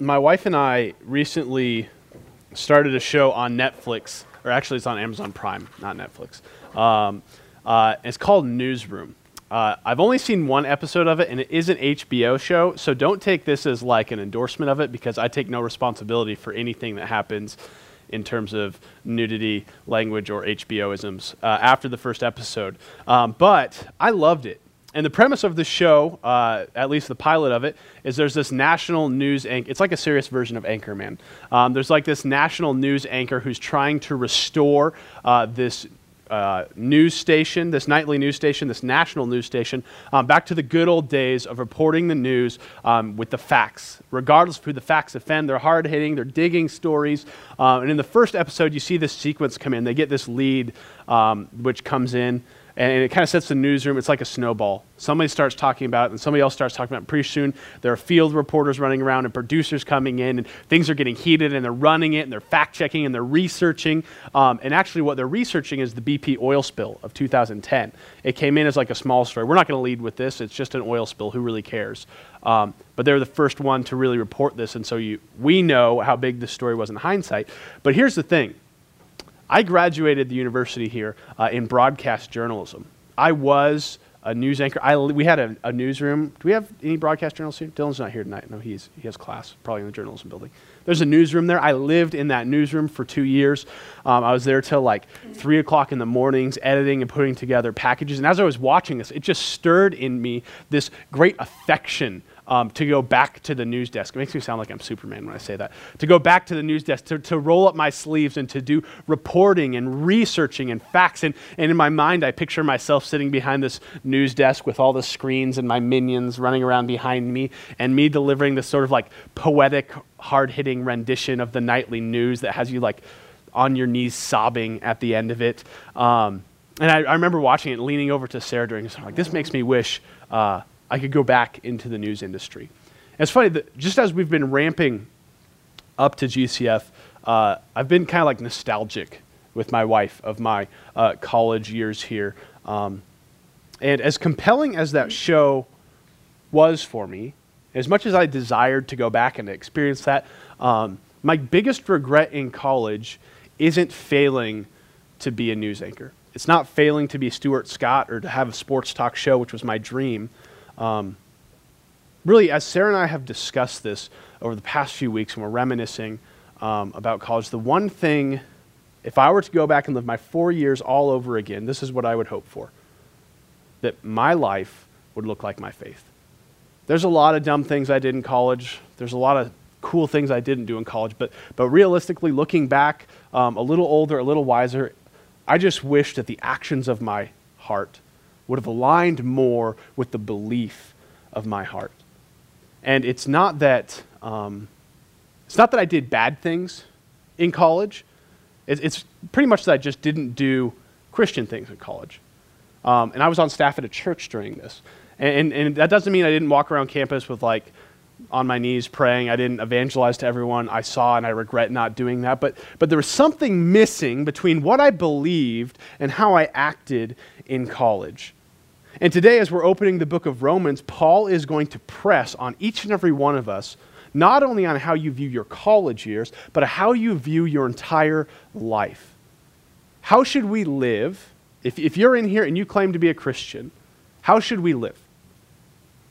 my wife and I recently started a show on Netflix, or actually, it's on Amazon Prime, not Netflix. Um, uh, it's called Newsroom. Uh, I've only seen one episode of it, and it is an HBO show, so don't take this as like an endorsement of it because I take no responsibility for anything that happens in terms of nudity, language, or HBO-isms uh, after the first episode. Um, but I loved it. And the premise of the show, uh, at least the pilot of it, is there's this national news anchor. It's like a serious version of Anchorman. Um, there's like this national news anchor who's trying to restore uh, this uh, news station, this nightly news station, this national news station, um, back to the good old days of reporting the news um, with the facts. Regardless of who the facts offend, they're hard hitting, they're digging stories. Uh, and in the first episode, you see this sequence come in. They get this lead, um, which comes in and it kind of sets the newsroom. It's like a snowball. Somebody starts talking about it, and somebody else starts talking about it. Pretty soon, there are field reporters running around and producers coming in, and things are getting heated, and they're running it, and they're fact checking, and they're researching. Um, and actually, what they're researching is the BP oil spill of 2010. It came in as like a small story. We're not going to lead with this. It's just an oil spill. Who really cares? Um, but they're the first one to really report this, and so you, we know how big this story was in hindsight. But here's the thing I graduated the university here uh, in broadcast journalism. I was a news anchor. I, we had a, a, newsroom. Do we have any broadcast journalists here? Dylan's not here tonight. No, he's, he has class, probably in the journalism building. There's a newsroom there. I lived in that newsroom for two years. Um, I was there till like 3 o'clock in the mornings, editing and putting together packages. And as I was watching this, it just stirred in me this great affection um, to go back to the news desk. It makes me sound like I'm Superman when I say that. To go back to the news desk, to, to roll up my sleeves and to do reporting and researching and facts. And, and in my mind, I picture myself sitting behind this news desk with all the screens and my minions running around behind me and me delivering this sort of like poetic, hard hitting rendition of the nightly news that has you like on your knees sobbing at the end of it. Um, and I, I, remember watching it, leaning over to Sarah during this. I'm like, this makes me wish uh, I could go back into the news industry. And it's funny that just as we've been ramping up to GCF, uh, I've been kind of like nostalgic with my wife of my uh, college years here. Um, and as compelling as that show was for me, as much as I desired to go back and experience that, um, my biggest regret in college isn't failing to be a news anchor. It's not failing to be Stuart Scott or to have a sports talk show, which was my dream. Um, really, as Sarah and I have discussed this over the past few weeks and we're reminiscing um, about college, the one thing, if I were to go back and live my four years all over again, this is what I would hope for that my life would look like my faith. There's a lot of dumb things I did in college. There's a lot of cool things I didn't do in college. But, but realistically, looking back, um, a little older, a little wiser, I just wish that the actions of my heart would have aligned more with the belief of my heart. And it's not that um, it's not that I did bad things in college. It's, it's, pretty much that I just didn't do Christian things in college. Um, and I was on staff at a church during this. And, and, and, that doesn't mean I didn't walk around campus with like on my knees praying. I didn't evangelize to everyone I saw, and I regret not doing that. But, but there was something missing between what I believed and how I acted in college. And today, as we're opening the book of Romans, Paul is going to press on each and every one of us, not only on how you view your college years, but how you view your entire life. How should we live? If, if you're in here and you claim to be a Christian, how should we live?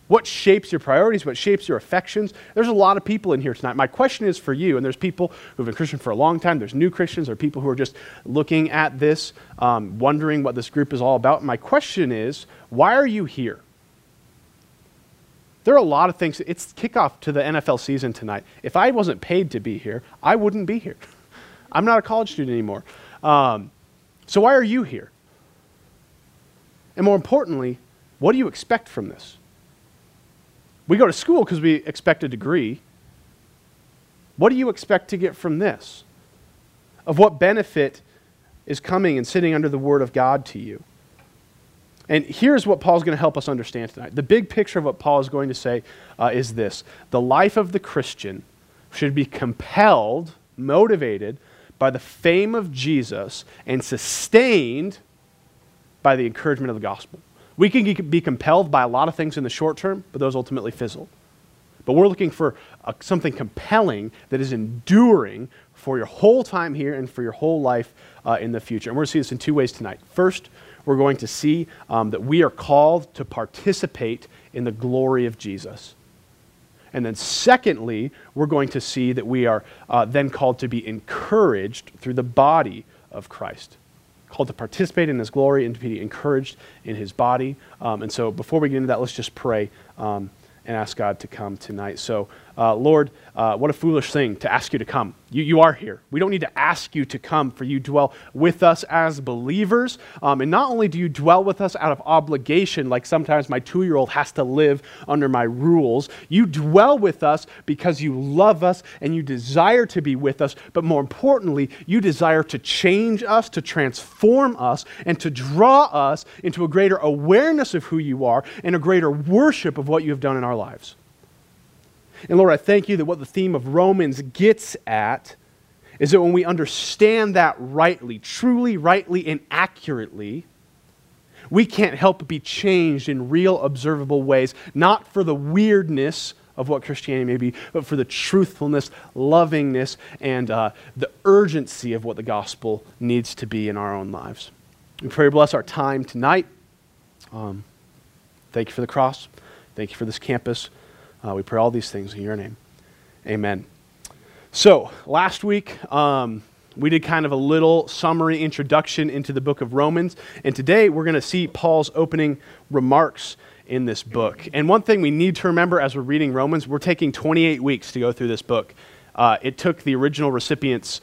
What shapes your priorities? What shapes your affections? There's a lot of people in here tonight. My question is for you, and there's people who've been Christian for a long time. There's new Christians. There are people who are just looking at this, um, wondering what this group is all about. My question is, why are you here? There are a lot of things. It's kickoff to the NFL season tonight. If I wasn't paid to be here, I wouldn't be here. I'm not a college student anymore. Um, so why are you here? And more importantly, what do you expect from this? We go to school because we expect a degree. What do you expect to get from this? Of what benefit is coming and sitting under the Word of God to you? And here's what Paul's going to help us understand tonight. The big picture of what Paul is going to say uh, is this The life of the Christian should be compelled, motivated by the fame of Jesus, and sustained by the encouragement of the gospel. We can be compelled by a lot of things in the short term, but those ultimately fizzle. But we're looking for a, something compelling that is enduring for your whole time here and for your whole life uh, in the future. And we're going to see this in two ways tonight. First, we're going to see um, that we are called to participate in the glory of Jesus. And then, secondly, we're going to see that we are uh, then called to be encouraged through the body of Christ. Called to participate in his glory and to be encouraged in his body. Um, and so, before we get into that, let's just pray um, and ask God to come tonight. So, uh, Lord, uh, what a foolish thing to ask you to come. You, you are here. We don't need to ask you to come, for you dwell with us as believers. Um, and not only do you dwell with us out of obligation, like sometimes my two year old has to live under my rules, you dwell with us because you love us and you desire to be with us. But more importantly, you desire to change us, to transform us, and to draw us into a greater awareness of who you are and a greater worship of what you have done in our lives. And Lord, I thank you that what the theme of Romans gets at is that when we understand that rightly, truly, rightly, and accurately, we can't help but be changed in real, observable ways, not for the weirdness of what Christianity may be, but for the truthfulness, lovingness, and uh, the urgency of what the gospel needs to be in our own lives. We pray bless our time tonight. Um, thank you for the cross. Thank you for this campus. Uh, we pray all these things in your name. Amen. So, last week, um, we did kind of a little summary introduction into the book of Romans, and today we're going to see Paul's opening remarks in this book. And one thing we need to remember as we're reading Romans, we're taking 28 weeks to go through this book. Uh, it took the original recipients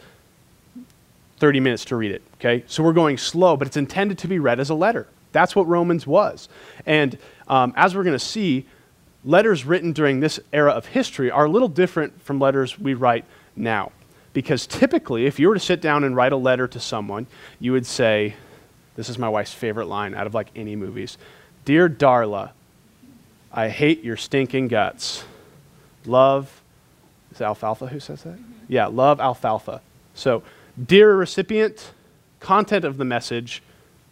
30 minutes to read it, okay? So we're going slow, but it's intended to be read as a letter. That's what Romans was. And um, as we're going to see, letters written during this era of history are a little different from letters we write now. Because typically, if you were to sit down and write a letter to someone, you would say, This is my wife's favorite line out of like any movies Dear Darla, I hate your stinking guts. Love, is it Alfalfa who says that? Yeah, love Alfalfa. So, dear recipient, content of the message,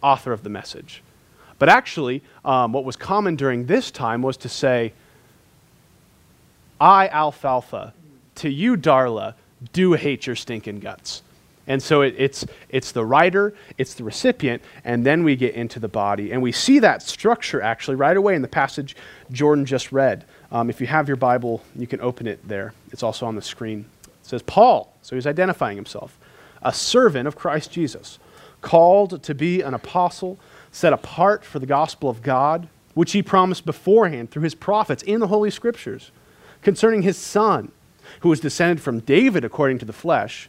author of the message. But actually, um, what was common during this time was to say, I, Alfalfa, to you, Darla, do hate your stinking guts. And so it, it's, it's the writer, it's the recipient, and then we get into the body. And we see that structure actually right away in the passage Jordan just read. Um, if you have your Bible, you can open it there. It's also on the screen. It says, Paul, so he's identifying himself, a servant of Christ Jesus, called to be an apostle, set apart for the gospel of God, which he promised beforehand through his prophets in the Holy Scriptures concerning his son, who was descended from David according to the flesh,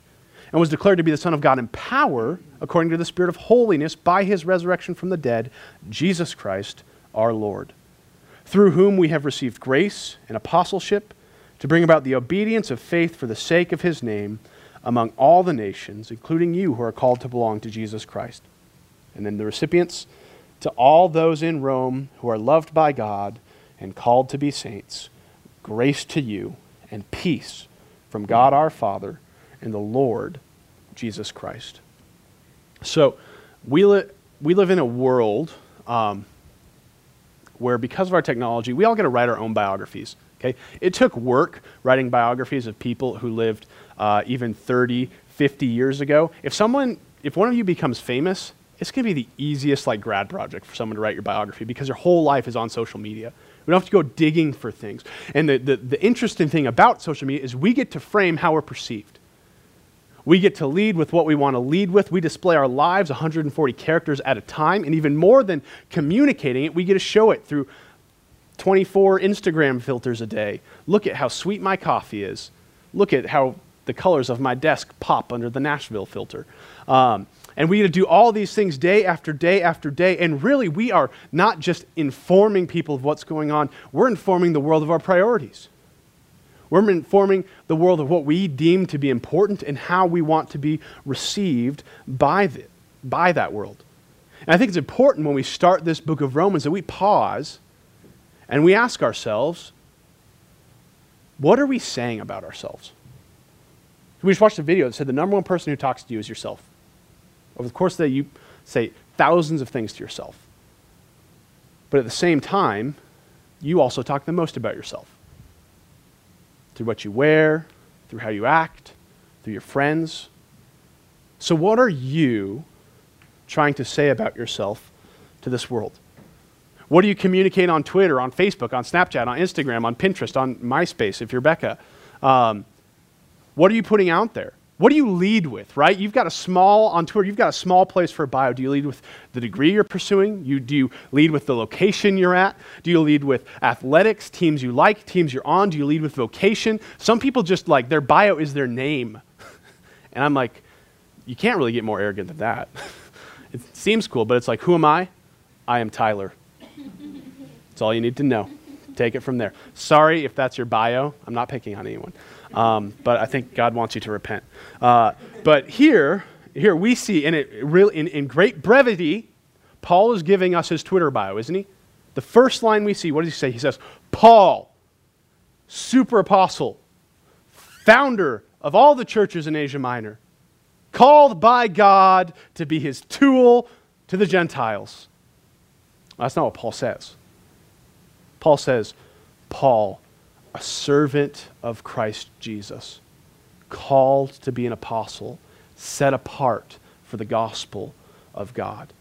and was declared to be the Son of God in power according to the Spirit of holiness by his resurrection from the dead, Jesus Christ our Lord, through whom we have received grace and apostleship to bring about the obedience of faith for the sake of his name among all the nations, including you who are called to belong to Jesus Christ. And then the recipients, to all those in Rome who are loved by God and called to be saints Grace to you and peace from God our Father and the Lord Jesus Christ. So, we, li- we live in a world um, where, because of our technology, we all get to write our own biographies. Okay? It took work writing biographies of people who lived uh, even 30, 50 years ago. If someone, if one of you becomes famous, it's going to be the easiest like grad project for someone to write your biography because your whole life is on social media. We don't have to go digging for things. And the, the, the interesting thing about social media is we get to frame how we're perceived. We get to lead with what we want to lead with. We display our lives 140 characters at a time. And even more than communicating it, we get to show it through 24 Instagram filters a day. Look at how sweet my coffee is. Look at how the colors of my desk pop under the Nashville filter. Um, and we get to do all these things day after day after day. And really, we are not just informing people of what's going on, we're informing the world of our priorities. We're informing the world of what we deem to be important and how we want to be received by, the, by that world. And I think it's important when we start this book of Romans that we pause and we ask ourselves, what are we saying about ourselves? We just watched a video that said the number one person who talks to you is yourself. Over the course of the day, you say thousands of things to yourself. But at the same time, you also talk the most about yourself. through what you wear, through how you act, through your friends. So, what are you trying to say about yourself to this world? What do you communicate on Twitter, on Facebook, on Snapchat, on Instagram, on Pinterest, on MySpace if you're Becca? Um, what are you putting out there? What do you lead with, right? You've got a small, on tour, you've got a small place for a bio. Do you lead with the degree you're pursuing? You, do you lead with the location you're at? Do you lead with athletics, teams you like, teams you're on? Do you lead with vocation? Some people just like, their bio is their name. and I'm like, you can't really get more arrogant than that. it seems cool, but it's like, who am I? I am Tyler. That's all you need to know. Take it from there. Sorry if that's your bio. I'm not picking on anyone. Um, but I think God wants you to repent. Uh, but here, here we see in it really in, in great brevity, Paul is giving us his Twitter bio, isn't he? The first line we see, what does he say? He says, Paul, super apostle, founder of all the churches in Asia Minor, called by God to be his tool to the Gentiles. That's not what Paul says. Paul says, Paul, a servant of Christ Jesus, called to be an apostle, set apart for the gospel of God.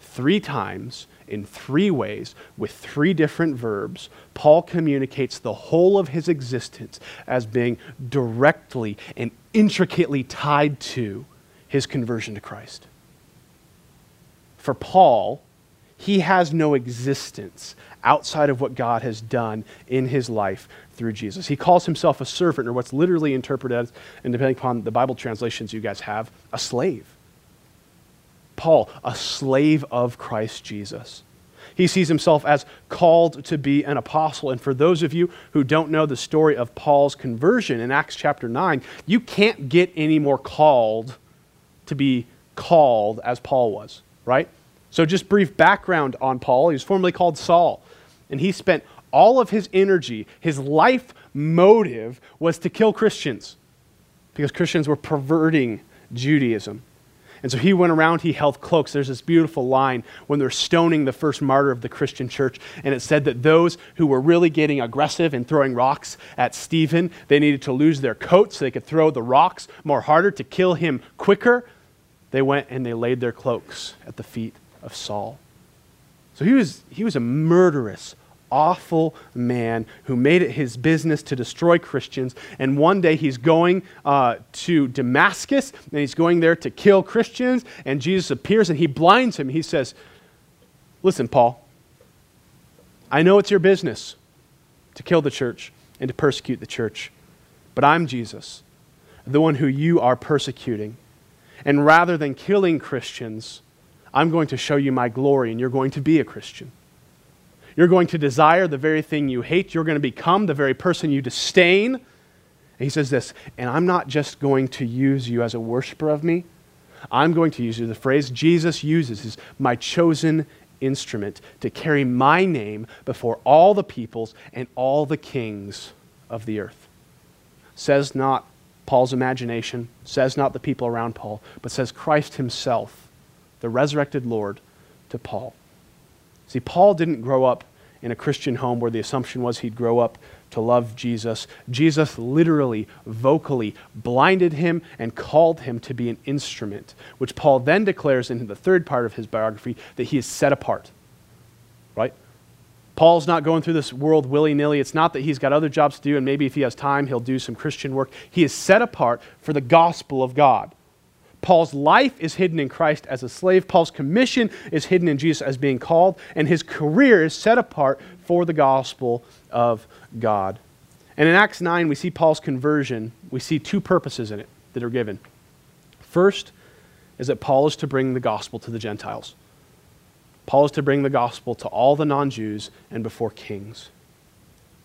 Three times, in three ways, with three different verbs, Paul communicates the whole of his existence as being directly and intricately tied to his conversion to Christ. For Paul, he has no existence outside of what God has done in his life through Jesus. He calls himself a servant, or what's literally interpreted as, and depending upon the Bible translations you guys have, a slave. Paul, a slave of Christ Jesus. He sees himself as called to be an apostle. And for those of you who don't know the story of Paul's conversion in Acts chapter 9, you can't get any more called to be called as Paul was, right? So, just brief background on Paul. He was formerly called Saul, and he spent all of his energy, his life motive was to kill Christians because Christians were perverting Judaism. And so he went around, he held cloaks. There's this beautiful line when they're stoning the first martyr of the Christian church. And it said that those who were really getting aggressive and throwing rocks at Stephen, they needed to lose their coats so they could throw the rocks more harder to kill him quicker. They went and they laid their cloaks at the feet of Saul. So he was, he was a murderous, awful man who made it his business to destroy Christians. And one day he's going uh, to Damascus and he's going there to kill Christians. And Jesus appears and he blinds him. He says, Listen, Paul, I know it's your business to kill the church and to persecute the church, but I'm Jesus, the one who you are persecuting. And rather than killing Christians, I'm going to show you my glory and you're going to be a Christian. You're going to desire the very thing you hate. You're going to become the very person you disdain. And he says this, and I'm not just going to use you as a worshiper of me. I'm going to use you. The phrase Jesus uses is my chosen instrument to carry my name before all the peoples and all the kings of the earth. Says not Paul's imagination, says not the people around Paul, but says Christ himself, the resurrected Lord, to Paul. See, Paul didn't grow up in a Christian home where the assumption was he'd grow up to love Jesus. Jesus literally, vocally blinded him and called him to be an instrument, which Paul then declares in the third part of his biography that he is set apart. Right? Paul's not going through this world willy nilly. It's not that he's got other jobs to do, and maybe if he has time, he'll do some Christian work. He is set apart for the gospel of God. Paul's life is hidden in Christ as a slave. Paul's commission is hidden in Jesus as being called, and his career is set apart for the gospel of God. And in Acts 9, we see Paul's conversion. We see two purposes in it that are given. First is that Paul is to bring the gospel to the Gentiles. Paul is to bring the gospel to all the non Jews and before kings.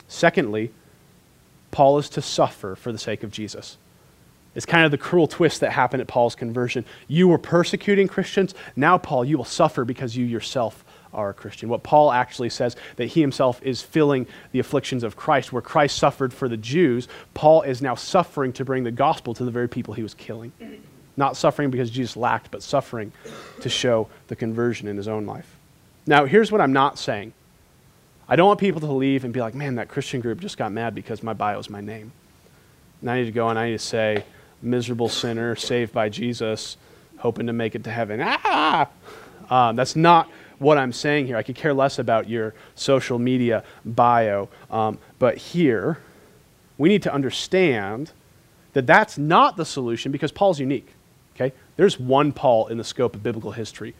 Secondly, Paul is to suffer for the sake of Jesus. It's kind of the cruel twist that happened at Paul's conversion. You were persecuting Christians. Now, Paul, you will suffer because you yourself are a Christian. What Paul actually says that he himself is filling the afflictions of Christ. Where Christ suffered for the Jews, Paul is now suffering to bring the gospel to the very people he was killing. Not suffering because Jesus lacked, but suffering to show the conversion in his own life. Now, here's what I'm not saying I don't want people to leave and be like, man, that Christian group just got mad because my bio is my name. And I need to go and I need to say, miserable sinner saved by Jesus, hoping to make it to heaven. Ah! Um, that's not what I'm saying here. I could care less about your social media bio. Um, but here, we need to understand that that's not the solution because Paul's unique. Okay? There's one Paul in the scope of biblical history.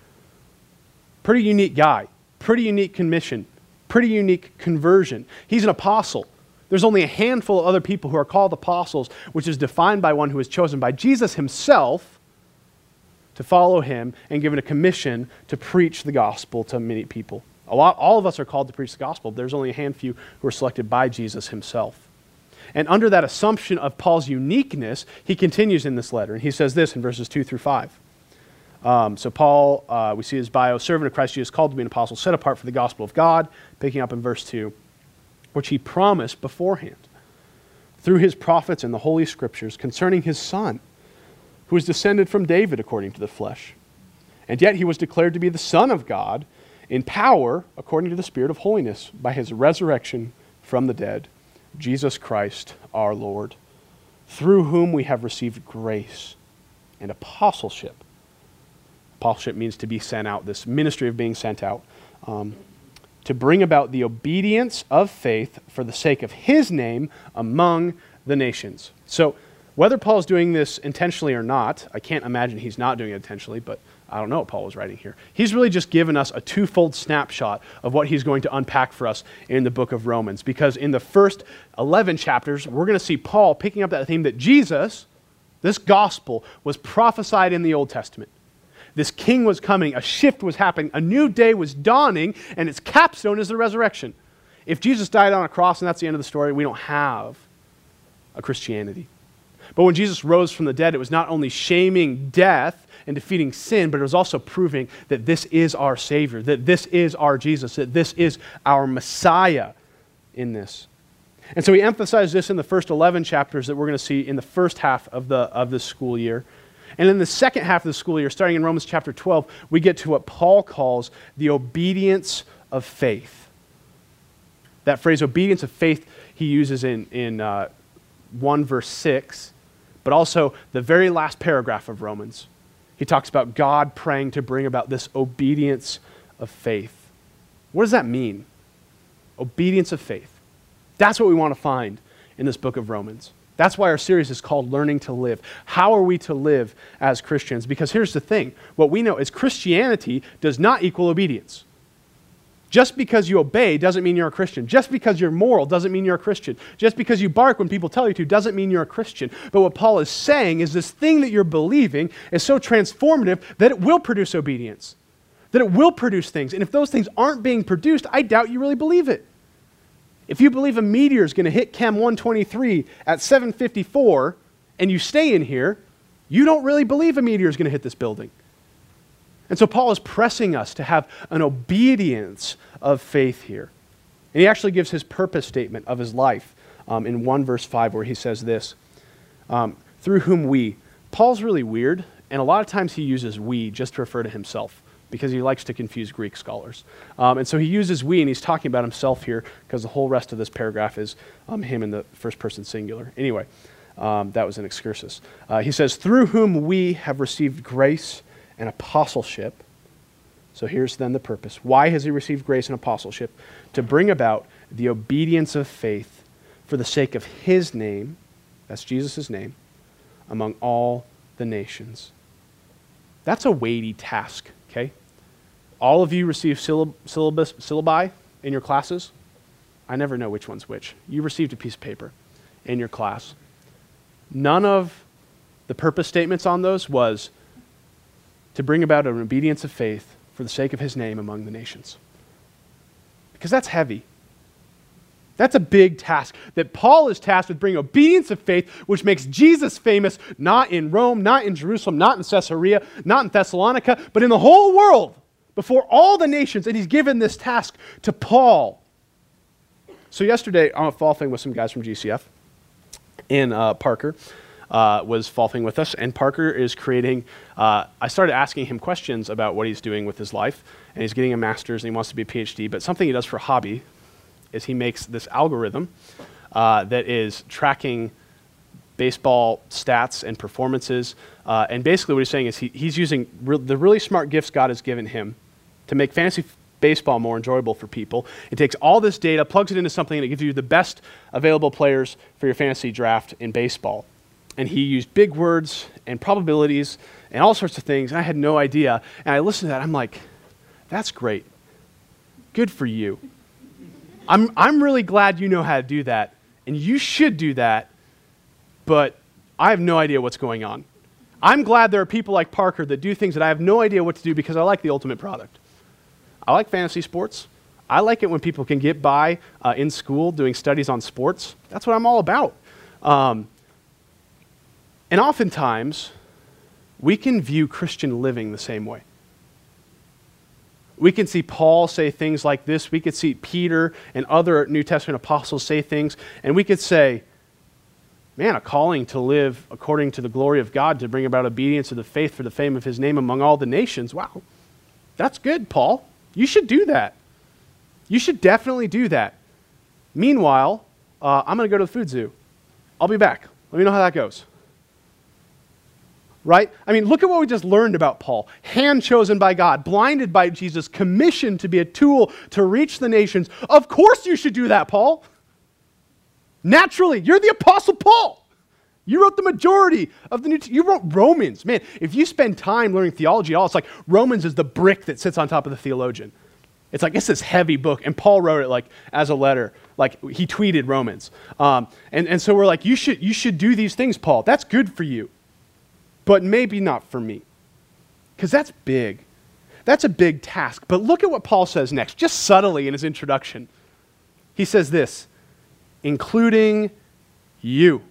Pretty unique guy, pretty unique commission, pretty unique conversion. He's an apostle. There's only a handful of other people who are called apostles, which is defined by one who is chosen by Jesus himself to follow him and given a commission to preach the gospel to many people. A lot, all of us are called to preach the gospel. There's only a handful who are selected by Jesus himself. And under that assumption of Paul's uniqueness, he continues in this letter. And he says this in verses 2 through 5. Um, so, Paul, uh, we see his bio, servant of Christ Jesus, called to be an apostle, set apart for the gospel of God, picking up in verse 2, which he promised beforehand through his prophets and the holy scriptures concerning his son, who was descended from David according to the flesh. And yet he was declared to be the Son of God in power according to the Spirit of holiness by his resurrection from the dead Jesus Christ our Lord, through whom we have received grace and apostleship. Apostleship means to be sent out, this ministry of being sent out, um, to bring about the obedience of faith for the sake of his name among the nations. So, whether Paul is doing this intentionally or not, I can't imagine he's not doing it intentionally, but I don't know what Paul was writing here. He's really just given us a twofold snapshot of what he's going to unpack for us in the book of Romans. Because in the first 11 chapters, we're going to see Paul picking up that theme that Jesus, this gospel, was prophesied in the Old Testament. This king was coming, a shift was happening, a new day was dawning, and its capstone is the resurrection. If Jesus died on a cross and that's the end of the story, we don't have a Christianity. But when Jesus rose from the dead, it was not only shaming death, and defeating sin, but it was also proving that this is our Savior, that this is our Jesus, that this is our Messiah in this. And so he emphasized this in the first 11 chapters that we're going to see in the first half of the, of the school year. And in the second half of the school year, starting in Romans chapter 12, we get to what Paul calls the obedience of faith. That phrase, obedience of faith, he uses in, in uh, 1 verse 6, but also the very last paragraph of Romans. He talks about God praying to bring about this obedience of faith. What does that mean? Obedience of faith. That's what we want to find in this book of Romans. That's why our series is called Learning to Live. How are we to live as Christians? Because here's the thing what we know is Christianity does not equal obedience. Just because you obey doesn't mean you're a Christian. Just because you're moral doesn't mean you're a Christian. Just because you bark when people tell you to doesn't mean you're a Christian. But what Paul is saying is this thing that you're believing is so transformative that it will produce obedience, that it will produce things. And if those things aren't being produced, I doubt you really believe it. If you believe a meteor is going to hit Chem 123 at 754 and you stay in here, you don't really believe a meteor is going to hit this building. And so Paul is pressing us to have an obedience of faith here. And he actually gives his purpose statement of his life um, in 1 verse 5, where he says this um, through whom we. Paul's really weird, and a lot of times he uses we just to refer to himself because he likes to confuse Greek scholars. Um, and so he uses we, and he's talking about himself here because the whole rest of this paragraph is um, him in the first person singular. Anyway, um, that was an excursus. Uh, he says, Through whom we have received grace and apostleship. So here's then the purpose. Why has he received grace and apostleship? To bring about the obedience of faith for the sake of his name, that's Jesus' name, among all the nations. That's a weighty task, okay? All of you receive syllab- syllabus, syllabi in your classes. I never know which one's which. You received a piece of paper in your class. None of the purpose statements on those was to bring about an obedience of faith for the sake of his name among the nations. Because that's heavy. That's a big task. That Paul is tasked with bringing obedience of faith, which makes Jesus famous not in Rome, not in Jerusalem, not in Caesarea, not in Thessalonica, but in the whole world before all the nations. And he's given this task to Paul. So, yesterday, I'm falling with some guys from GCF in uh, Parker uh, was Falfing with us, and Parker is creating. Uh, I started asking him questions about what he's doing with his life, and he's getting a master's and he wants to be a PhD, but something he does for hobby, is he makes this algorithm uh, that is tracking baseball stats and performances. Uh, and basically, what he's saying is he, he's using re- the really smart gifts God has given him to make fantasy f- baseball more enjoyable for people. It takes all this data, plugs it into something, and it gives you the best available players for your fantasy draft in baseball. And he used big words and probabilities and all sorts of things. I had no idea. And I listened to that. I'm like, that's great. Good for you. I'm, I'm really glad you know how to do that. And you should do that. But I have no idea what's going on. I'm glad there are people like Parker that do things that I have no idea what to do because I like the ultimate product. I like fantasy sports. I like it when people can get by uh, in school doing studies on sports. That's what I'm all about. Um, and oftentimes, we can view Christian living the same way. We can see Paul say things like this. We could see Peter and other New Testament apostles say things, and we could say, man, a calling to live according to the glory of God, to bring about obedience to the faith for the fame of his name among all the nations. Wow, that's good, Paul. You should do that. You should definitely do that. Meanwhile, uh, I'm going to go to the food zoo. I'll be back. Let me know how that goes right? I mean, look at what we just learned about Paul. Hand chosen by God, blinded by Jesus, commissioned to be a tool to reach the nations. Of course you should do that, Paul. Naturally, you're the Apostle Paul. You wrote the majority of the New You wrote Romans. Man, if you spend time learning theology at all, it's like Romans is the brick that sits on top of the theologian. It's like it's this heavy book, and Paul wrote it like as a letter, like he tweeted Romans. Um, and, and so we're like, you should, you should do these things, Paul. That's good for you but maybe not for me. Because that's big. That's a big task. But look at what Paul says next, just subtly in his introduction. He says this including you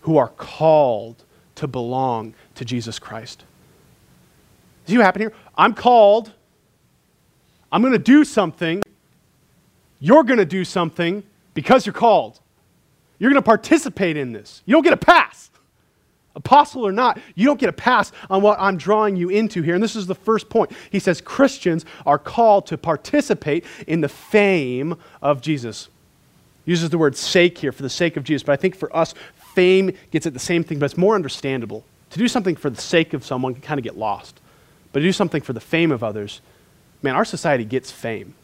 who are called to belong to Jesus Christ. See what happened here? I'm called. I'm going to do something. You're going to do something because you're called. You're going to participate in this. You don't get a pass apostle or not, you don't get a pass on what I'm drawing you into here. And this is the first point. He says Christians are called to participate in the fame of Jesus. He uses the word sake here for the sake of Jesus, but I think for us, fame gets at the same thing, but it's more understandable. To do something for the sake of someone can kind of get lost. But to do something for the fame of others, man, our society gets fame.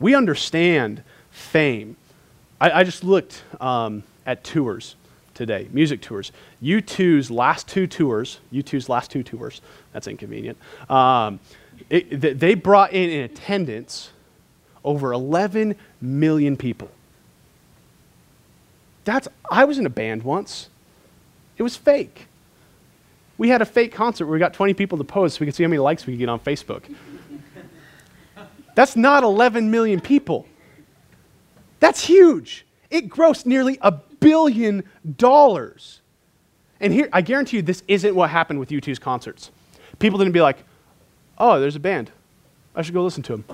We understand fame. I, I just looked um, at tours today, music tours. U2's last two tours, U2's last two tours, that's inconvenient. Um, it, they brought in in attendance over 11 million people. That's, I was in a band once. It was fake. We had a fake concert where we got 20 people to pose so we could see how many likes we could get on Facebook. That's not 11 million people. That's huge. It grossed nearly a billion dollars. And here, I guarantee you, this isn't what happened with U2's concerts. People didn't be like, oh, there's a band. I should go listen to them.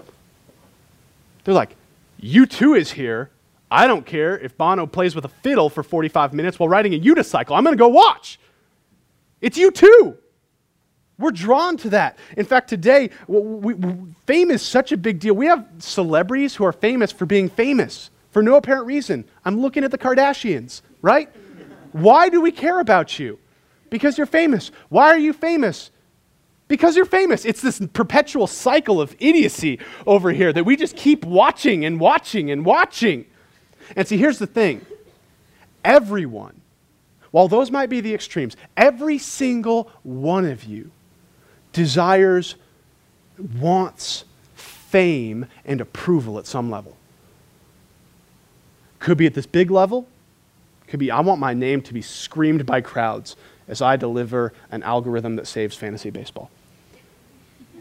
They're like, U2 is here. I don't care if Bono plays with a fiddle for 45 minutes while riding a unicycle. I'm going to go watch. It's U2. We're drawn to that. In fact, today, we, we, fame is such a big deal. We have celebrities who are famous for being famous for no apparent reason. I'm looking at the Kardashians, right? Why do we care about you? Because you're famous. Why are you famous? Because you're famous. It's this perpetual cycle of idiocy over here that we just keep watching and watching and watching. And see, here's the thing everyone, while those might be the extremes, every single one of you desires, wants fame and approval at some level. Could be at this big level. Could be, I want my name to be screamed by crowds as I deliver an algorithm that saves fantasy baseball.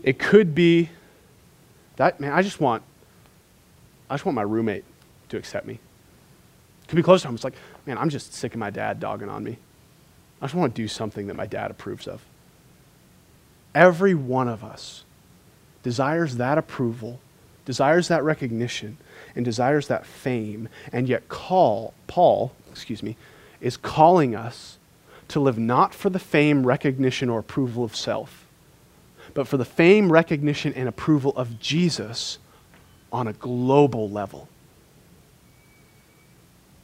It could be that, man, I just want, I just want my roommate to accept me. It could be close to home. It's like, man, I'm just sick of my dad dogging on me. I just want to do something that my dad approves of. Every one of us desires that approval, desires that recognition, and desires that fame, and yet call Paul, excuse me, is calling us to live not for the fame, recognition, or approval of self, but for the fame, recognition, and approval of Jesus on a global level.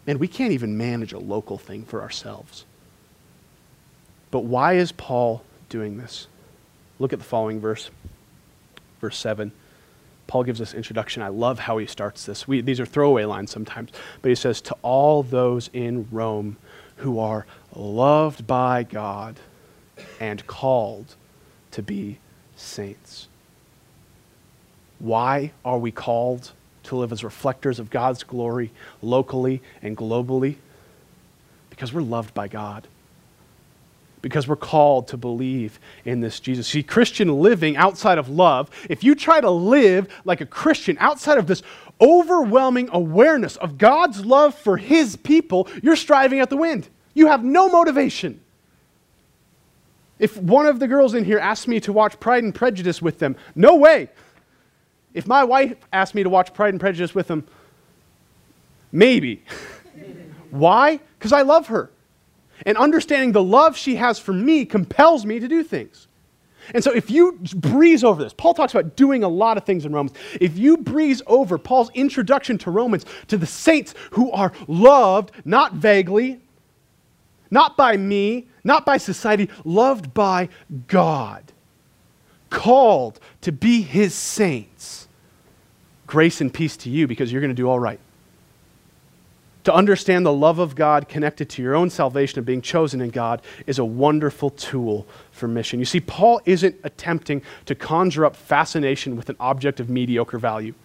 And we can't even manage a local thing for ourselves. But why is Paul doing this? Look at the following verse, verse 7. Paul gives us introduction. I love how he starts this. We, these are throwaway lines sometimes, but he says, To all those in Rome who are loved by God and called to be saints. Why are we called to live as reflectors of God's glory locally and globally? Because we're loved by God. Because we're called to believe in this Jesus. See, Christian living outside of love, if you try to live like a Christian outside of this overwhelming awareness of God's love for his people, you're striving at the wind. You have no motivation. If one of the girls in here asked me to watch Pride and Prejudice with them, no way. If my wife asked me to watch Pride and Prejudice with them, maybe. Why? Because I love her. And understanding the love she has for me compels me to do things. And so if you breeze over this, Paul talks about doing a lot of things in Romans. If you breeze over Paul's introduction to Romans to the saints who are loved, not vaguely, not by me, not by society, loved by God, called to be his saints grace and peace to you because you're going to do all right. To understand the love of God connected to your own salvation and being chosen in God is a wonderful tool for mission. You see, Paul isn't attempting to conjure up fascination with an object of mediocre value.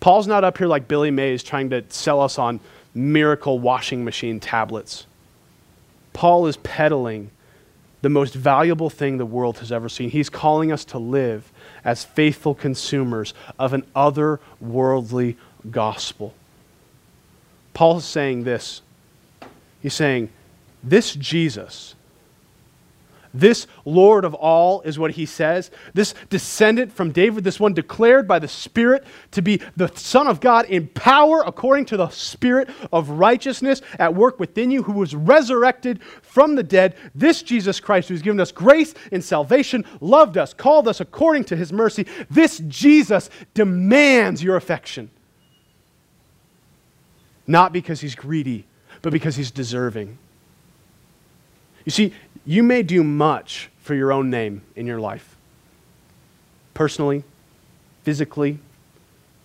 Paul's not up here like Billy Mays trying to sell us on miracle washing machine tablets. Paul is peddling the most valuable thing the world has ever seen. He's calling us to live as faithful consumers of an otherworldly gospel. Paul is saying this. He's saying, This Jesus this Lord of all is what he says. This descendant from David, this one declared by the Spirit to be the Son of God in power according to the Spirit of righteousness at work within you, who was resurrected from the dead. This Jesus Christ, who's given us grace and salvation, loved us, called us according to his mercy. This Jesus demands your affection. Not because he's greedy, but because he's deserving. You see, you may do much for your own name in your life. Personally, physically, you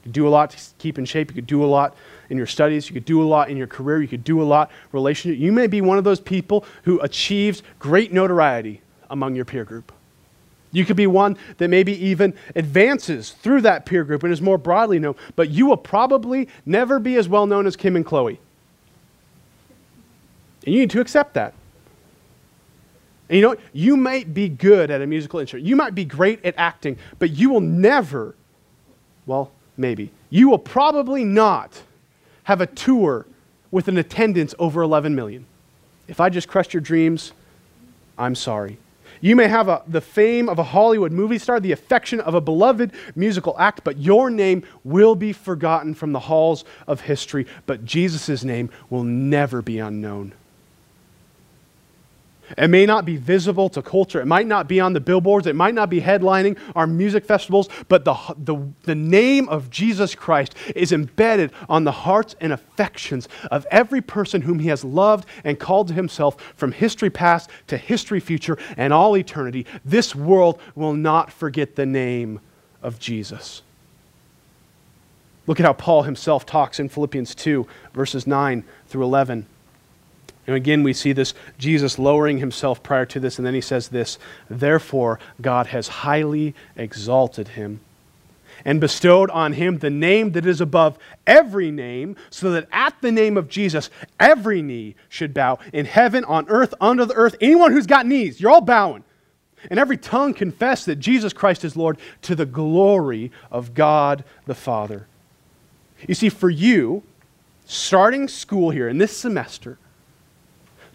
could do a lot to keep in shape. You could do a lot in your studies. You could do a lot in your career. You could do a lot relationship. You may be one of those people who achieves great notoriety among your peer group. You could be one that maybe even advances through that peer group and is more broadly known, but you will probably never be as well known as Kim and Khloe. And you need to accept that. And you know, you might be good at a musical instrument. You might be great at acting, but you will never, well, maybe, you will probably not have a tour with an attendance over 11 million. If I just crushed your dreams, I'm sorry. You may have a, the fame of a Hollywood movie star, the affection of a beloved musical act, but your name will be forgotten from the halls of history. But Jesus' name will never be unknown. It may not be visible to culture. It might not be on the billboards. It might not be headlining our music festivals, but the, the, the name of Jesus Christ is embedded on the hearts and affections of every person whom he has loved and called to himself from history past to history future and all eternity. This world will not forget the name of Jesus. Look at how Paul himself talks in Philippians 2, verses 9 through 11. And again, we see this Jesus lowering himself prior to this, and then he says this Therefore, God has highly exalted him and bestowed on him the name that is above every name, so that at the name of Jesus, every knee should bow in heaven, on earth, under the earth. Anyone who's got knees, you're all bowing. And every tongue confess that Jesus Christ is Lord to the glory of God the Father. You see, for you, starting school here in this semester,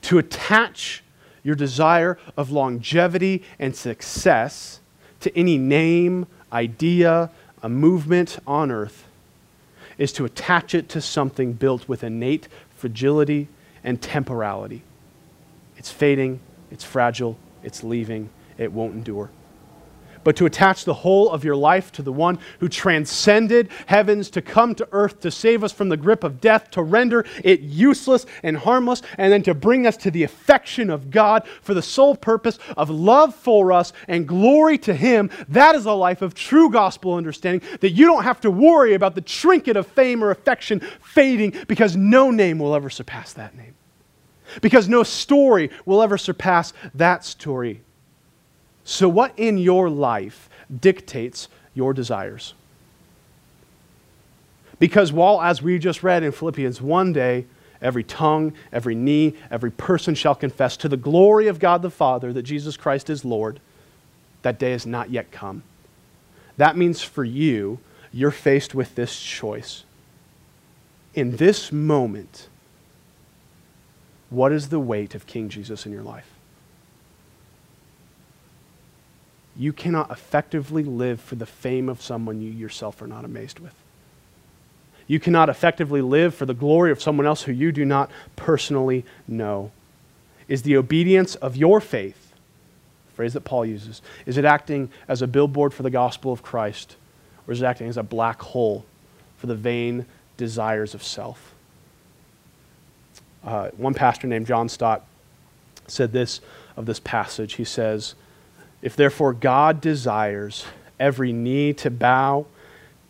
to attach your desire of longevity and success to any name, idea, a movement on earth is to attach it to something built with innate fragility and temporality. It's fading, it's fragile, it's leaving, it won't endure. But to attach the whole of your life to the one who transcended heavens to come to earth to save us from the grip of death, to render it useless and harmless, and then to bring us to the affection of God for the sole purpose of love for us and glory to Him. That is a life of true gospel understanding that you don't have to worry about the trinket of fame or affection fading because no name will ever surpass that name. Because no story will ever surpass that story. So, what in your life dictates your desires? Because while, as we just read in Philippians, one day every tongue, every knee, every person shall confess to the glory of God the Father that Jesus Christ is Lord, that day has not yet come. That means for you, you're faced with this choice. In this moment, what is the weight of King Jesus in your life? You cannot effectively live for the fame of someone you yourself are not amazed with. You cannot effectively live for the glory of someone else who you do not personally know. Is the obedience of your faith, phrase that Paul uses, is it acting as a billboard for the gospel of Christ, or is it acting as a black hole for the vain desires of self? Uh, one pastor named John Stott said this of this passage. He says, if therefore God desires every knee to bow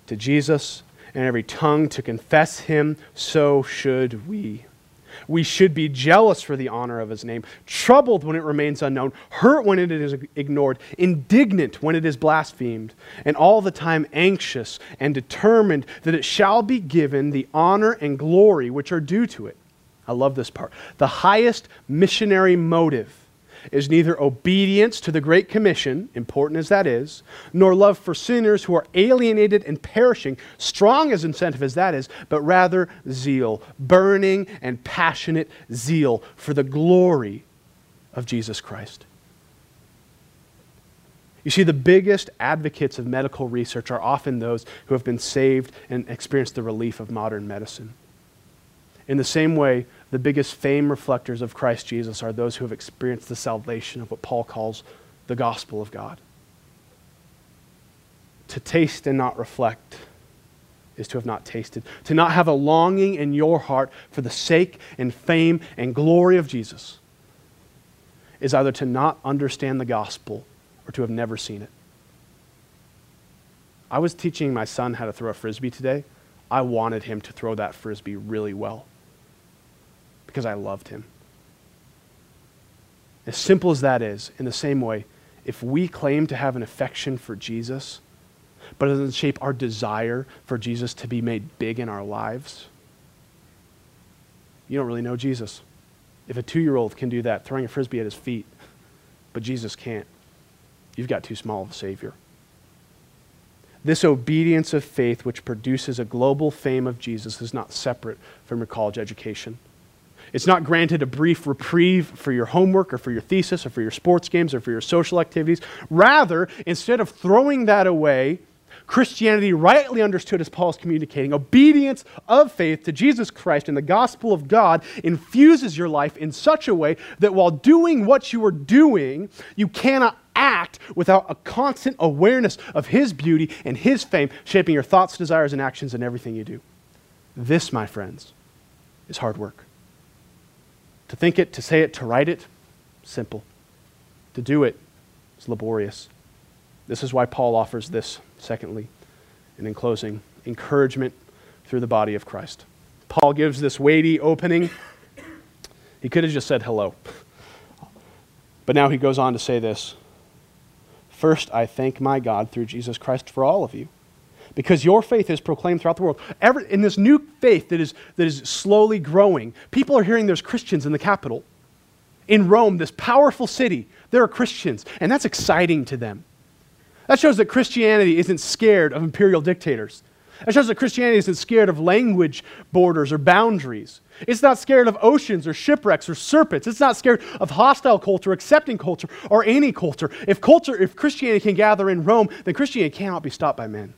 to Jesus and every tongue to confess him, so should we. We should be jealous for the honor of his name, troubled when it remains unknown, hurt when it is ignored, indignant when it is blasphemed, and all the time anxious and determined that it shall be given the honor and glory which are due to it. I love this part. The highest missionary motive is neither obedience to the Great Commission, important as that is, nor love for sinners who are alienated and perishing, strong as incentive as that is, but rather zeal, burning and passionate zeal for the glory of Jesus Christ. You see, the biggest advocates of medical research are often those who have been saved and experienced the relief of modern medicine. In the same way, the biggest fame reflectors of Christ Jesus are those who have experienced the salvation of what Paul calls the gospel of God. To taste and not reflect is to have not tasted. To not have a longing in your heart for the sake and fame and glory of Jesus is either to not understand the gospel or to have never seen it. I was teaching my son how to throw a frisbee today. I wanted him to throw that frisbee really well because I loved him. As simple as that is, in the same way, if we claim to have an affection for Jesus, but it doesn't shape our desire for Jesus to be made big in our lives, you don't really know Jesus. If a two year old can do that, throwing a frisbee at his feet, but Jesus can't, you've got too small of a Savior. This obedience of faith, which produces a global fame of Jesus, is not separate from your college education. It's not granted a brief reprieve for your homework or for your thesis or for your sports games or for your social activities. Rather, instead of throwing that away, Christianity, rightly understood as Paul is communicating, obedience of faith to Jesus Christ and the gospel of God infuses your life in such a way that while doing what you are doing, you cannot act without a constant awareness of His beauty and His fame shaping your thoughts, desires, and actions in everything you do. This, my friends, is hard work. To think it, to say it, to write it, simple. To do it is laborious. This is why Paul offers this, secondly, and in closing, encouragement through the body of Christ. Paul gives this weighty opening. He could have just said hello. But now he goes on to say this First, I thank my God through Jesus Christ for all of you because your faith is proclaimed throughout the world. Every, in this new faith that is, that is slowly growing, people are hearing there's Christians in the capital. In Rome, this powerful city, there are Christians, and that's exciting to them. That shows that Christianity isn't scared of imperial dictators. That shows that Christianity isn't scared of language borders or boundaries. It's not scared of oceans or shipwrecks or serpents. It's not scared of hostile culture, accepting culture, or any culture. If culture, if Christianity can gather in Rome, then Christianity cannot be stopped by men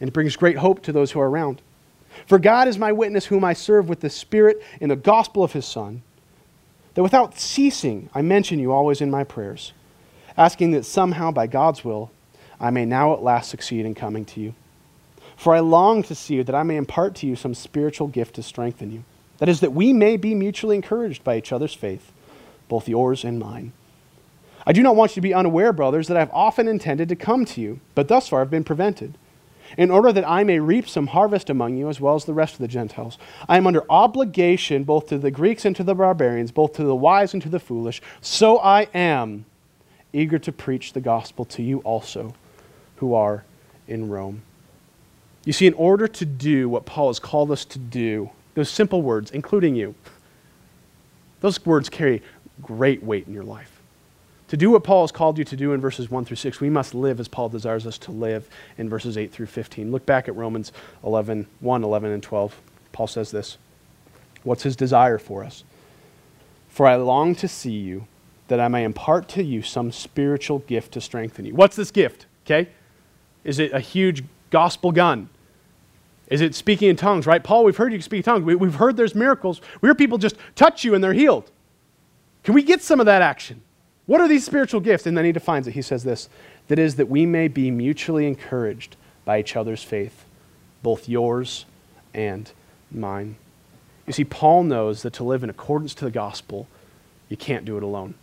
and it brings great hope to those who are around. For God is my witness, whom I serve with the Spirit in the gospel of his Son, that without ceasing I mention you always in my prayers, asking that somehow by God's will I may now at last succeed in coming to you. For I long to see you, that I may impart to you some spiritual gift to strengthen you. That is, that we may be mutually encouraged by each other's faith, both yours and mine. I do not want you to be unaware, brothers, that I have often intended to come to you, but thus far have been prevented, in order that I may reap some harvest among you as well as the rest of the Gentiles. I am under obligation both to the Greeks and to the barbarians, both to the wise and to the foolish. So I am eager to preach the gospel to you also who are in Rome. You see, in order to do what Paul has called us to do, those simple words, including you, those words carry great weight in your life. To do what Paul has called you to do in verses 1 through 6, we must live as Paul desires us to live in verses 8 through 15. Look back at Romans 11, 1, 11, and 12. Paul says this What's his desire for us? For I long to see you, that I may impart to you some spiritual gift to strengthen you. What's this gift? Okay? Is it a huge gospel gun? Is it speaking in tongues, right? Paul, we've heard you speak in tongues. We, have heard there's miracles. We hear people just touch you and they're healed. Can we get some of that action? What are these spiritual gifts? And then he defines it. He says this that is, that we may be mutually encouraged by each other's faith, both yours and mine. You see, Paul knows that to live in accordance to the gospel, you can't do it alone.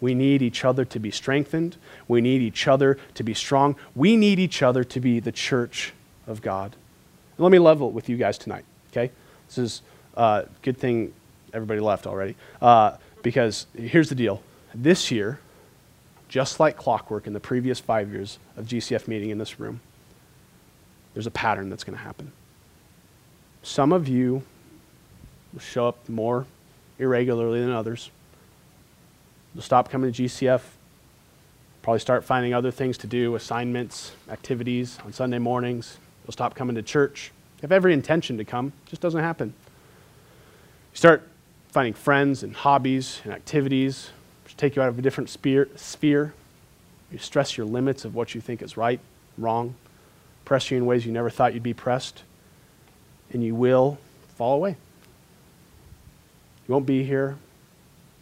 We need each other to be strengthened. We need each other to be strong. We need each other to be the church of God. And let me level it with you guys tonight, okay? This is a uh, good thing everybody left already. Uh, because here's the deal. This year, just like clockwork in the previous five years of GCF meeting in this room, there's a pattern that's going to happen. Some of you will show up more irregularly than others. You'll stop coming to GCF, probably start finding other things to do, assignments, activities on Sunday mornings. You'll stop coming to church. You have every intention to come, it just doesn't happen. You start finding friends and hobbies and activities take you out of a different sphere. You stress your limits of what you think is right, wrong, press you in ways you never thought you'd be pressed, and you will fall away. You won't be here.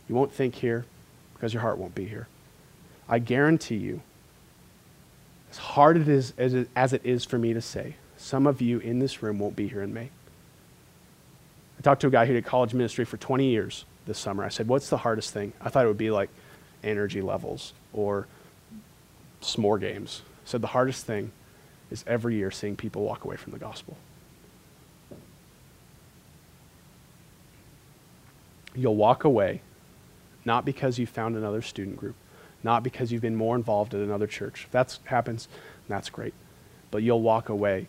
You won't think here because your heart won't be here. I guarantee you, as hard it is, as, it, as it is for me to say, some of you in this room won't be here in May. I talked to a guy who did college ministry for 20 years this summer. I said, What's the hardest thing? I thought it would be like energy levels or s'more games. I said, The hardest thing is every year seeing people walk away from the gospel. You'll walk away not because you found another student group, not because you've been more involved at another church. If that happens, that's great. But you'll walk away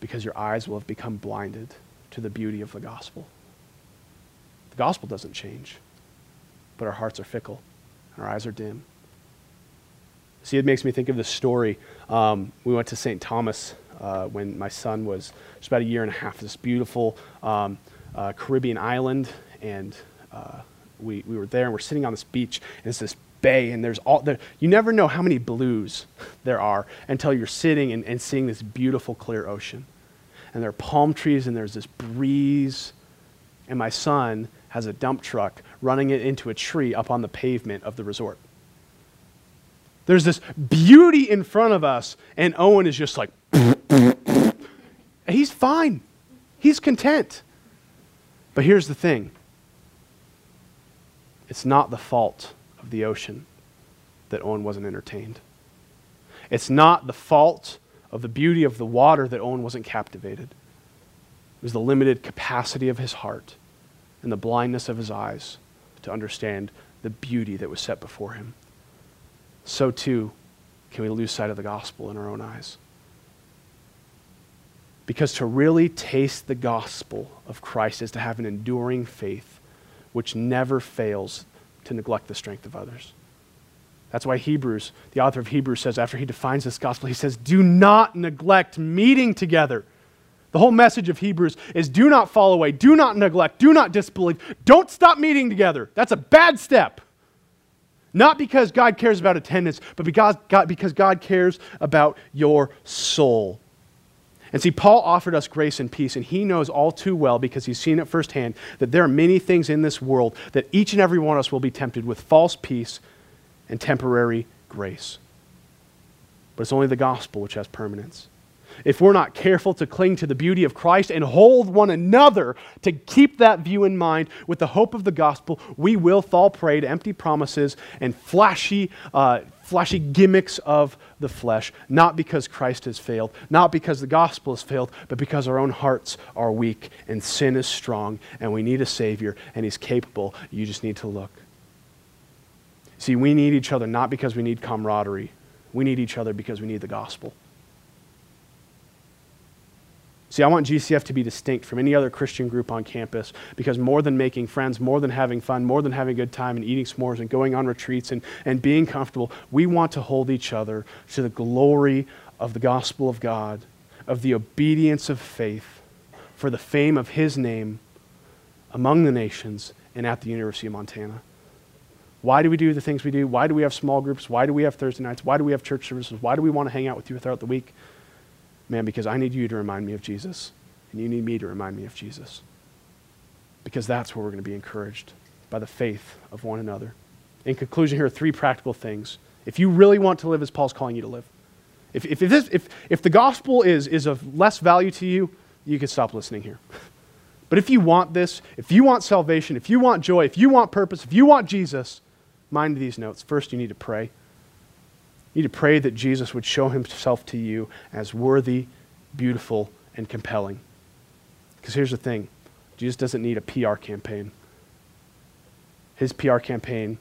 because your eyes will have become blinded to the beauty of the gospel. The gospel doesn't change, but our hearts are fickle and our eyes are dim. See, it makes me think of this story. Um, we went to St. Thomas uh, when my son was just about a year and a half. This beautiful um, uh, Caribbean island, and uh, we, we were there and we're sitting on this beach and it's this bay and there's all there you never know how many blues there are until you're sitting and, and seeing this beautiful clear ocean and there are palm trees and there's this breeze and my son has a dump truck running it into a tree up on the pavement of the resort. There's this beauty in front of us and owen is just like he's fine. He's content. But here's the thing. It's not the fault of the ocean that Owen wasn't entertained. It's not the fault of the beauty of the water that Owen wasn't captivated. It was the limited capacity of his heart and the blindness of his eyes to understand the beauty that was set before him. So too can we lose sight of the gospel in our own eyes. Because to really taste the gospel of Christ is to have an enduring faith which never fails to neglect the strength of others. That's why Hebrews, the author of Hebrews says, after he defines this gospel, he says, Do not neglect meeting together. The whole message of Hebrews is do not fall away, do not neglect, do not disbelieve, don't stop meeting together. That's a bad step. Not because God cares about attendance, but because God, because God cares about your soul. And see, Paul offered us grace and peace, and he knows all too well, because he's seen it firsthand, that there are many things in this world that each and every one of us will be tempted with false peace and temporary grace. but it's only the gospel which has permanence. If we're not careful to cling to the beauty of Christ and hold one another to keep that view in mind with the hope of the gospel, we will fall prey to empty promises and flashy, uh, flashy gimmicks of the flesh, not because Christ has failed, not because the gospel has failed, but because our own hearts are weak and sin is strong and we need a Savior and He's capable. You just need to look. See, we need each other not because we need camaraderie, we need each other because we need the gospel. See, I want GCF to be distinct from any other Christian group on campus because more than making friends, more than having fun, more than having a good time and eating s'mores and going on retreats and, and being comfortable, we want to hold each other to the glory of the gospel of God, of the obedience of faith, for the fame of His name among the nations and at the University of Montana. Why do we do the things we do? Why do we have small groups? Why do we have Thursday nights? Why do we have church services? Why do we want to hang out with you throughout the week? Man, because I need you to remind me of Jesus, and you need me to remind me of Jesus. Because that's where we're going to be encouraged by the faith of one another. In conclusion, here are three practical things. If you really want to live as Paul's calling you to live, if, if, if, this, if, if the gospel is, is of less value to you, you can stop listening here. But if you want this, if you want salvation, if you want joy, if you want purpose, if you want Jesus, mind these notes. First, you need to pray. You need to pray that Jesus would show himself to you as worthy, beautiful, and compelling. Because here's the thing Jesus doesn't need a PR campaign. His PR campaign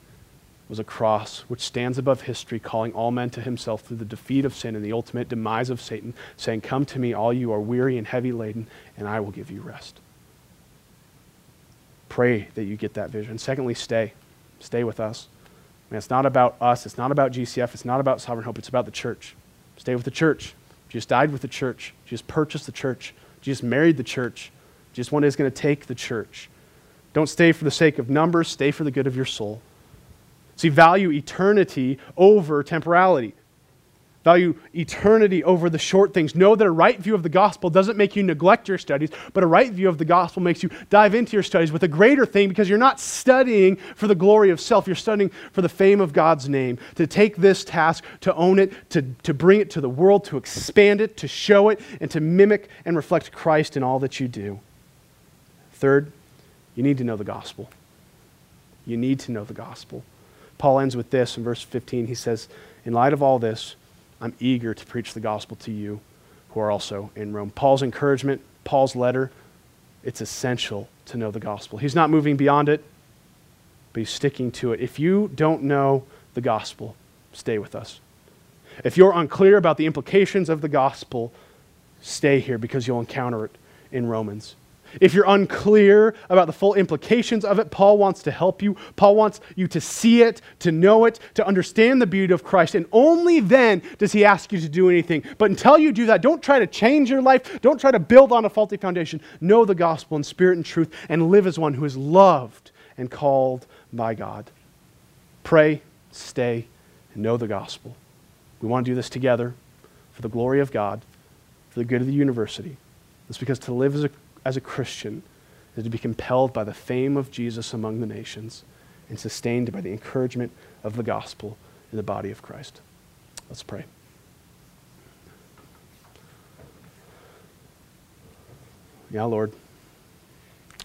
was a cross which stands above history, calling all men to himself through the defeat of sin and the ultimate demise of Satan, saying, Come to me, all you are weary and heavy laden, and I will give you rest. Pray that you get that vision. Secondly, stay. Stay with us. And it's not about us. It's not about GCF. It's not about Sovereign Hope. It's about the church. Stay with the church. Jesus died with the church. Jesus purchased the church. Jesus married the church. Jesus one day is going to take the church. Don't stay for the sake of numbers. Stay for the good of your soul. See, value eternity over temporality. Value eternity over the short things. Know that a right view of the gospel doesn't make you neglect your studies, but a right view of the gospel makes you dive into your studies with a greater thing because you're not studying for the glory of self. You're studying for the fame of God's name. To take this task, to own it, to, to bring it to the world, to expand it, to show it, and to mimic and reflect Christ in all that you do. Third, you need to know the gospel. You need to know the gospel. Paul ends with this in verse 15. He says, In light of all this, I'm eager to preach the gospel to you who are also in Rome. Paul's encouragement, Paul's letter, it's essential to know the gospel. He's not moving beyond it, but he's sticking to it. If you don't know the gospel, stay with us. If you're unclear about the implications of the gospel, stay here because you'll encounter it in Romans. If you're unclear about the full implications of it, Paul wants to help you. Paul wants you to see it, to know it, to understand the beauty of Christ. And only then does he ask you to do anything. But until you do that, don't try to change your life. Don't try to build on a faulty foundation. Know the gospel in spirit and truth and live as one who is loved and called by God. Pray, stay, and know the gospel. We want to do this together for the glory of God, for the good of the university. It's because to live as a as a Christian is to be compelled by the fame of Jesus among the nations and sustained by the encouragement of the gospel in the body of Christ. Let's pray. Yeah, Lord.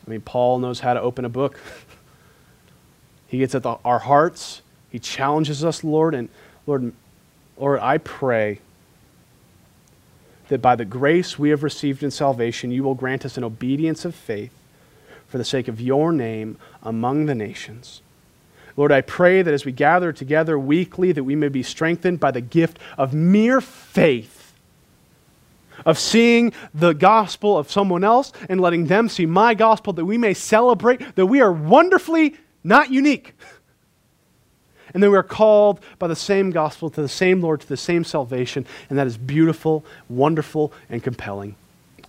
I mean, Paul knows how to open a book. he gets at the, our hearts. He challenges us, Lord. And Lord, Lord, I pray that by the grace we have received in salvation, you will grant us an obedience of faith for the sake of your name among the nations. Lord, I pray that as we gather together weekly, that we may be strengthened by the gift of mere faith, of seeing the gospel of someone else and letting them see my gospel, that we may celebrate that we are wonderfully not unique. And then we are called by the same gospel to the same Lord, to the same salvation. And that is beautiful, wonderful, and compelling.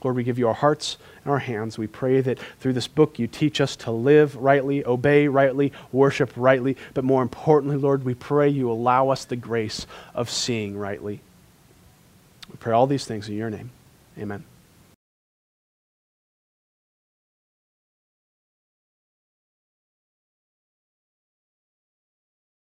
Lord, we give you our hearts and our hands. We pray that through this book you teach us to live rightly, obey rightly, worship rightly. But more importantly, Lord, we pray you allow us the grace of seeing rightly. We pray all these things in your name. Amen.